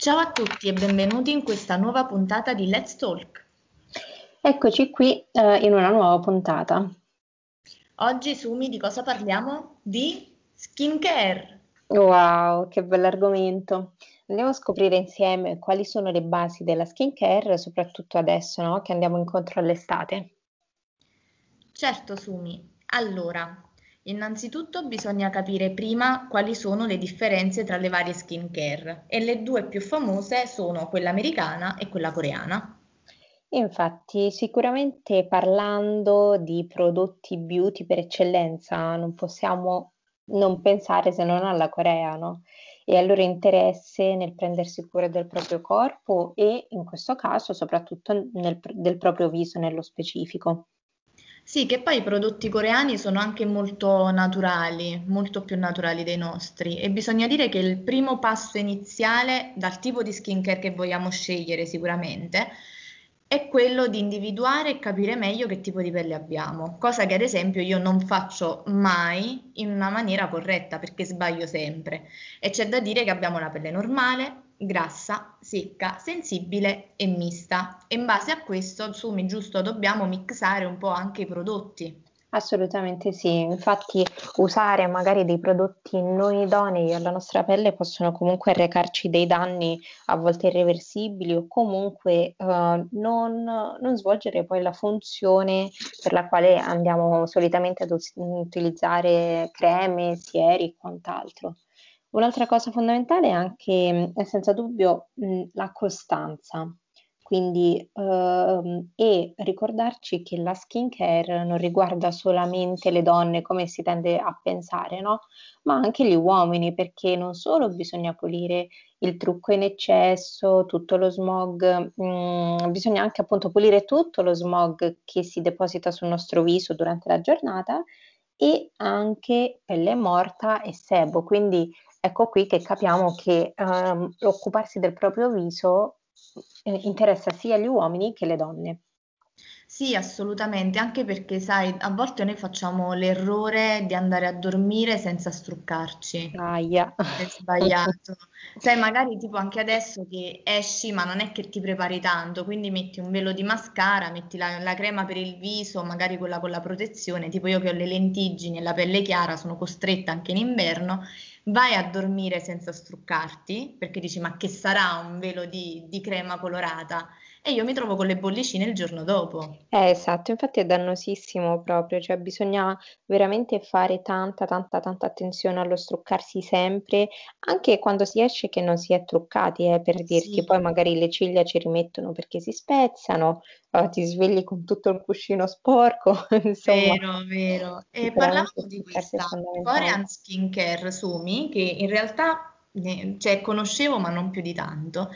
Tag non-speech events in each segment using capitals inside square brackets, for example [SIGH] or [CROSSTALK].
Ciao a tutti e benvenuti in questa nuova puntata di Let's Talk. Eccoci qui eh, in una nuova puntata. Oggi, Sumi, di cosa parliamo? Di skincare. Wow, che bell'argomento. Andiamo a scoprire insieme quali sono le basi della skincare, soprattutto adesso, no? Che andiamo incontro all'estate. Certo, Sumi. Allora, Innanzitutto bisogna capire prima quali sono le differenze tra le varie skincare e le due più famose sono quella americana e quella coreana. Infatti, sicuramente parlando di prodotti beauty per eccellenza, non possiamo non pensare se non alla Corea, no? E al loro interesse nel prendersi cura del proprio corpo e in questo caso soprattutto nel, del proprio viso nello specifico. Sì, che poi i prodotti coreani sono anche molto naturali, molto più naturali dei nostri. E bisogna dire che il primo passo iniziale dal tipo di skincare che vogliamo scegliere sicuramente è quello di individuare e capire meglio che tipo di pelle abbiamo, cosa che ad esempio io non faccio mai in una maniera corretta perché sbaglio sempre. E c'è da dire che abbiamo una pelle normale, grassa, secca, sensibile e mista. E in base a questo, Sumi, giusto, dobbiamo mixare un po' anche i prodotti. Assolutamente sì, infatti usare magari dei prodotti non idonei alla nostra pelle possono comunque recarci dei danni a volte irreversibili o comunque uh, non, non, svolgere poi la funzione per la quale andiamo solitamente ad utilizzare creme, sieri e quant'altro. Un'altra cosa fondamentale è anche, è senza dubbio, la costanza. Quindi, ehm, e ricordarci che la skincare non riguarda solamente le donne come si tende a pensare, no? Ma anche gli uomini, perché non solo bisogna pulire il trucco in eccesso, tutto lo smog, mh, bisogna anche appunto pulire tutto lo smog che si deposita sul nostro viso durante la giornata e anche pelle morta e sebo. Quindi Ecco qui che capiamo che ehm, occuparsi del proprio viso eh, interessa sia gli uomini che le donne. Sì, assolutamente, anche perché sai, a volte noi facciamo l'errore di andare a dormire senza struccarci. Aia. È sbagliato. Sai, magari tipo anche adesso che esci, ma non è che ti prepari tanto, quindi metti un velo di mascara, metti la, la crema per il viso, magari quella con la protezione, tipo io che ho le lentiggini e la pelle chiara, sono costretta anche in inverno vai a dormire senza struccarti, perché dici ma che sarà un velo di, di crema colorata? E io mi trovo con le bollicine il giorno dopo. Eh, esatto, infatti è dannosissimo proprio, cioè bisogna veramente fare tanta, tanta, tanta attenzione allo struccarsi sempre, anche quando si esce che non si è truccati, eh, per dirti, Sì, poi magari le ciglia ci rimettono perché si spezzano, eh, ti svegli con tutto il cuscino sporco, [LAUGHS] insomma, vero, vero. E parlando di questa Korean Skincare Sumi, che in realtà cioè, conoscevo ma non più di tanto,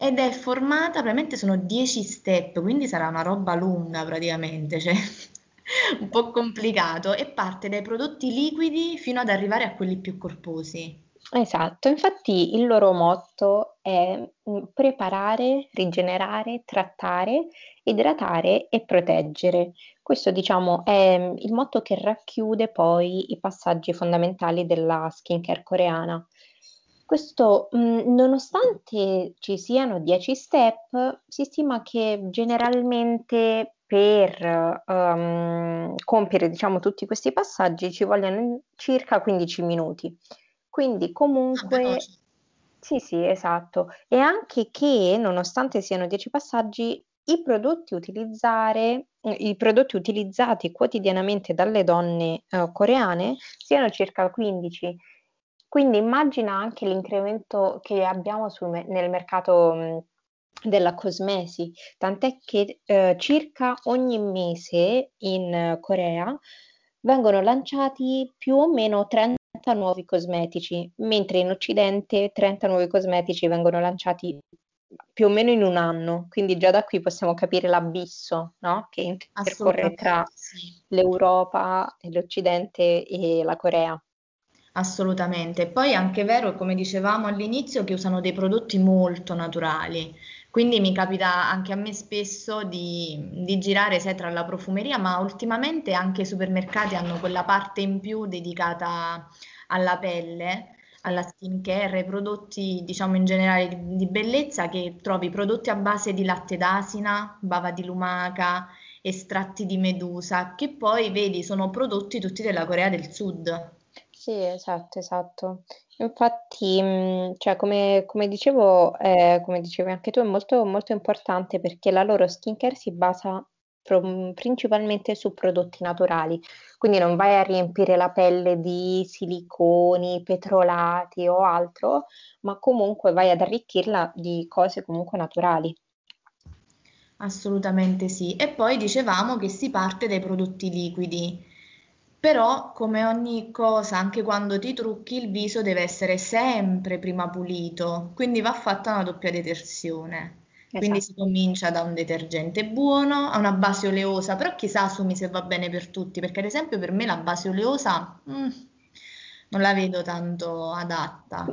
ed è formata, probabilmente sono 10 step, quindi sarà una roba lunga praticamente, cioè [LAUGHS] un po' complicato, e parte dai prodotti liquidi fino ad arrivare a quelli più corposi. Esatto, infatti il loro motto è mm, preparare, rigenerare, trattare, idratare e proteggere. Questo, diciamo, è mm, il motto che racchiude poi i passaggi fondamentali della skincare coreana. Questo, mhmm, nonostante ci siano 10 step, si stima che generalmente per, uhm, compiere, diciamo, tutti questi passaggi ci vogliano circa 15 minuti. Quindi Ah, comunque sì, sì, esatto. E anche che, nonostante siano 10 passaggi, i prodotti utilizzare i prodotti utilizzati quotidianamente dalle donne, uhm, coreane siano circa 15. Quindi immagina anche l'incremento che abbiamo me nel mercato, della cosmesi, tant'è che, ehm, circa ogni mese in Corea vengono lanciati più o meno 30 nuovi cosmetici, mentre in Occidente 30 nuovi cosmetici vengono lanciati più o meno in un anno. Quindi già da qui possiamo capire l'abisso, no, che intercorre tra l'Europa l'Occidente e la Corea. Assolutamente. Poi è anche vero, come dicevamo all'inizio, che usano dei prodotti molto naturali. Quindi mi capita anche a me spesso di, di girare, sai, tra la profumeria, ma ultimamente anche i supermercati hanno quella parte in più dedicata alla pelle alla skincare, ai prodotti, diciamo in generale di, di bellezza, che trovi prodotti a base di latte d'asina, bava di lumaca, estratti di medusa, che poi vedi sono prodotti tutti della Corea del Sud. Sì, esatto, esatto. Infatti, cioè, come, come dicevo, eh, come dicevi anche tu, è molto, molto importante perché la loro skincare si basa principalmente su prodotti naturali. Quindi non vai a riempire la pelle di siliconi, petrolati o altro, ma comunque vai ad arricchirla di cose comunque naturali. Assolutamente sì. E poi dicevamo che si parte dai prodotti liquidi, però come ogni cosa, anche quando ti trucchi, il viso deve essere sempre prima pulito, quindi va fatta una doppia detersione. Quindi si Esatto. comincia da un detergente buono a una base oleosa, però chissà Sumi se va bene per tutti, perché ad esempio per me la base oleosa mm, non la vedo tanto adatta.